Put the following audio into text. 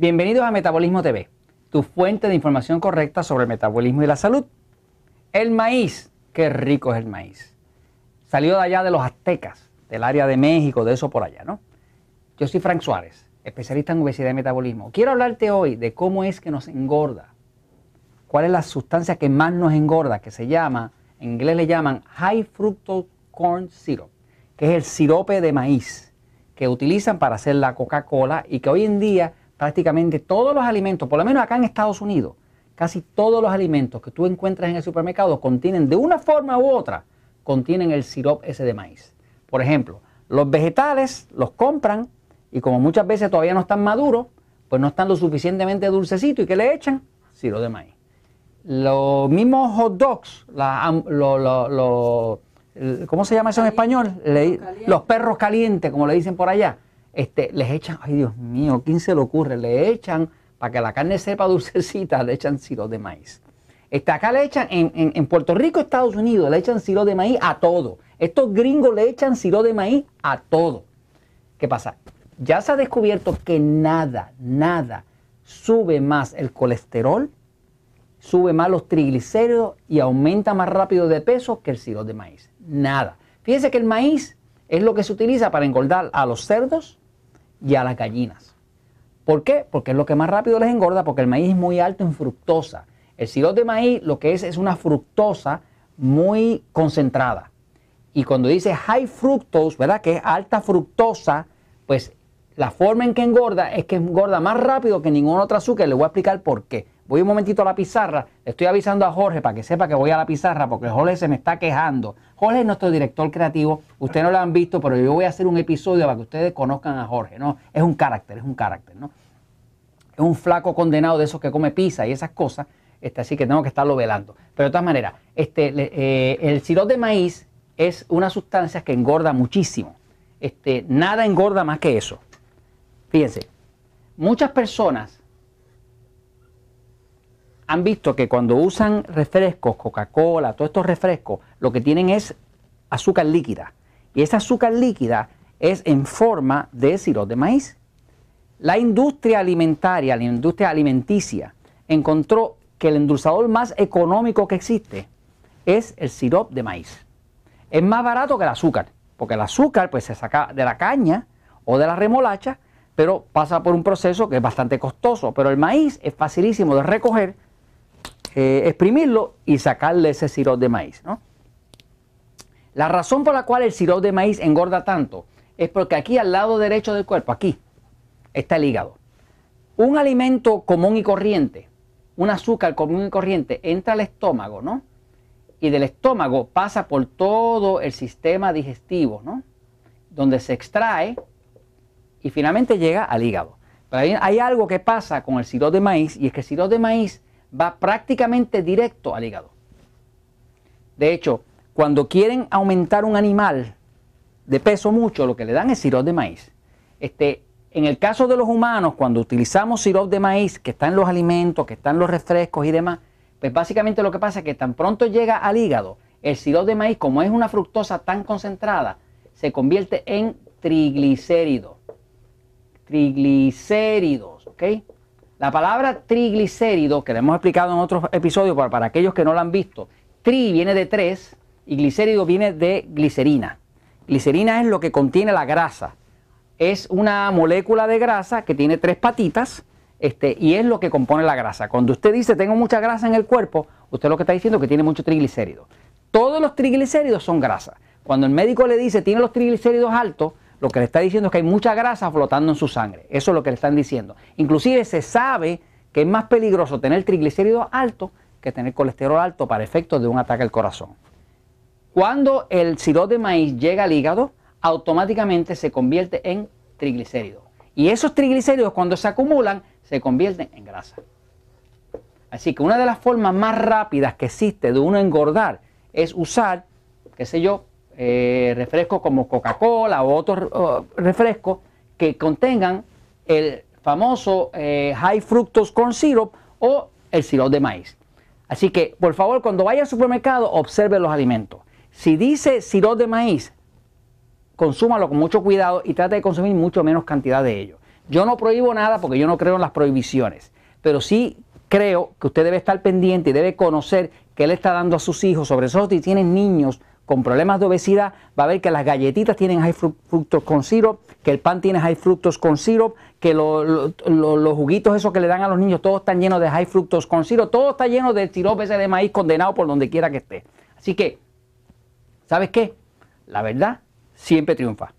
Bienvenidos a Metabolismo TV, tu fuente de información correcta sobre el metabolismo y la salud. El maíz, qué rico es el maíz. Salió de allá de los aztecas, del área de México, de eso por allá, ¿no? Yo soy Frank Suárez, especialista en obesidad y metabolismo. Quiero hablarte hoy de cómo es que nos engorda. ¿Cuál es la sustancia que más nos engorda? Que se llama, en inglés le llaman High Fructose Corn Syrup, que es el sirope de maíz que utilizan para hacer la Coca-Cola y que hoy en día prácticamente todos los alimentos, por lo menos acá en Estados Unidos, casi todos los alimentos que tú encuentras en el supermercado contienen de una forma u otra, contienen el sirope ese de maíz. Por ejemplo, los vegetales los compran y como muchas veces todavía no están maduros, pues no están lo suficientemente dulcecitos y que le echan sirope de maíz. Los mismos hot dogs, ¿cómo se llama eso en español? los perros calientes, como le dicen por allá este, les echan, ay Dios mío, ¿quién se le ocurre? Le echan, para que la carne sepa dulcecita, le echan sirope de maíz. Este, acá le echan, en, Puerto Rico, Estados Unidos, le echan sirope de maíz a todo. Estos gringos le echan sirope de maíz a todo. ¿Qué pasa? Ya se ha descubierto que nada, nada sube más el colesterol, sube más los triglicéridos y aumenta más rápido de peso que el sirope de maíz. Nada. Fíjense que el maíz es lo que se utiliza para engordar a los cerdos, y a las gallinas. ¿Por qué? Porque es lo que más rápido les engorda, porque el maíz es muy alto en fructosa. El sirope de maíz lo que es es una fructosa muy concentrada. Y cuando dice high fructose, ¿verdad? Que es alta fructosa, pues la forma en que engorda es que engorda más rápido que ningún otro azúcar. Le voy a explicar por qué. Voy un momentito a la pizarra. Le estoy avisando a Jorge para que sepa que voy a la pizarra porque Jorge se me está quejando. Jorge es nuestro director creativo. Ustedes no lo han visto, pero yo voy a hacer un episodio para que ustedes conozcan a Jorge. ¿no? Es un carácter, es un carácter. ¿no? Es un flaco condenado de esos que come pizza y esas cosas. Este, así que tengo que estarlo velando. Pero de todas maneras, este, eh, el sirope de maíz es una sustancia que engorda muchísimo. Este, nada engorda más que eso. Fíjense, muchas personas han visto que cuando usan refrescos, Coca-Cola, todos estos refrescos, lo que tienen es azúcar líquida. Y esa azúcar líquida es en forma de sirope de maíz. La industria alimentaria, la industria alimenticia, encontró que el endulzador más económico que existe es el sirope de maíz. Es más barato que el azúcar, porque el azúcar pues se saca de la caña o de la remolacha, pero pasa por un proceso que es bastante costoso. Pero el maíz es facilísimo de recoger eh, exprimirlo y sacarle ese sirope de maíz. La razón por la cual el sirope de maíz engorda tanto es porque aquí al lado derecho del cuerpo, aquí, está el hígado. Un alimento común y corriente, un azúcar común y corriente, entra al estómago, ¿no? Y del estómago pasa por todo el sistema digestivo, ¿no? Donde se extrae y finalmente llega al hígado. Pero hay, hay algo que pasa con el sirope de maíz y es que el sirope de maíz va prácticamente directo al hígado. De hecho, cuando quieren aumentar un animal de peso mucho, lo que le dan es sirope de maíz. Este, en el caso de los humanos, cuando utilizamos sirope de maíz, que está en los alimentos, que está en los refrescos y demás, pues básicamente lo que pasa es que tan pronto llega al hígado, el sirope de maíz, como es una fructosa tan concentrada, se convierte en triglicéridos. Triglicéridos, ¿ok? La palabra triglicérido, que le hemos explicado en otros episodios para, para aquellos que no lo han visto, tri viene de tres y glicérido viene de glicerina. Glicerina es lo que contiene la grasa. Es una molécula de grasa que tiene tres patitas este, y es lo que compone la grasa. Cuando usted dice tengo mucha grasa en el cuerpo, usted lo que está diciendo es que tiene mucho triglicérido. Todos los triglicéridos son grasa. Cuando el médico le dice tiene los triglicéridos altos, lo que le está diciendo es que hay mucha grasa flotando en su sangre. Eso es lo que le están diciendo. Inclusive se sabe que es más peligroso tener triglicéridos altos que tener colesterol alto para efectos de un ataque al corazón. Cuando el sirope de maíz llega al hígado, automáticamente se convierte en triglicéridos. Y esos triglicéridos cuando se acumulan se convierten en grasa. Así que una de las formas más rápidas que existe de uno engordar es usar, qué sé yo, eh, refrescos como Coca-Cola o otros refrescos que contengan el famoso eh, High Fructose Corn Syrup o el sirope de maíz. Así que, por favor, cuando vaya al supermercado, observe los alimentos. Si dice sirope de maíz, consúmalo con mucho cuidado y trate de consumir mucho menos cantidad de ello. Yo no prohíbo nada porque yo no creo en las prohibiciones, pero sí creo que usted debe estar pendiente y debe conocer qué le está dando a sus hijos, sobre todo si tienen niños con problemas de obesidad, va a ver que las galletitas tienen high fructose con syrup, que el pan tiene high fructose con syrup, que los juguitos esos que le dan a los niños, todos están llenos de high fructose con syrup, todo está lleno de sirope de maíz condenado por donde quiera que esté. Así que, ¿sabes qué? La verdad siempre triunfa.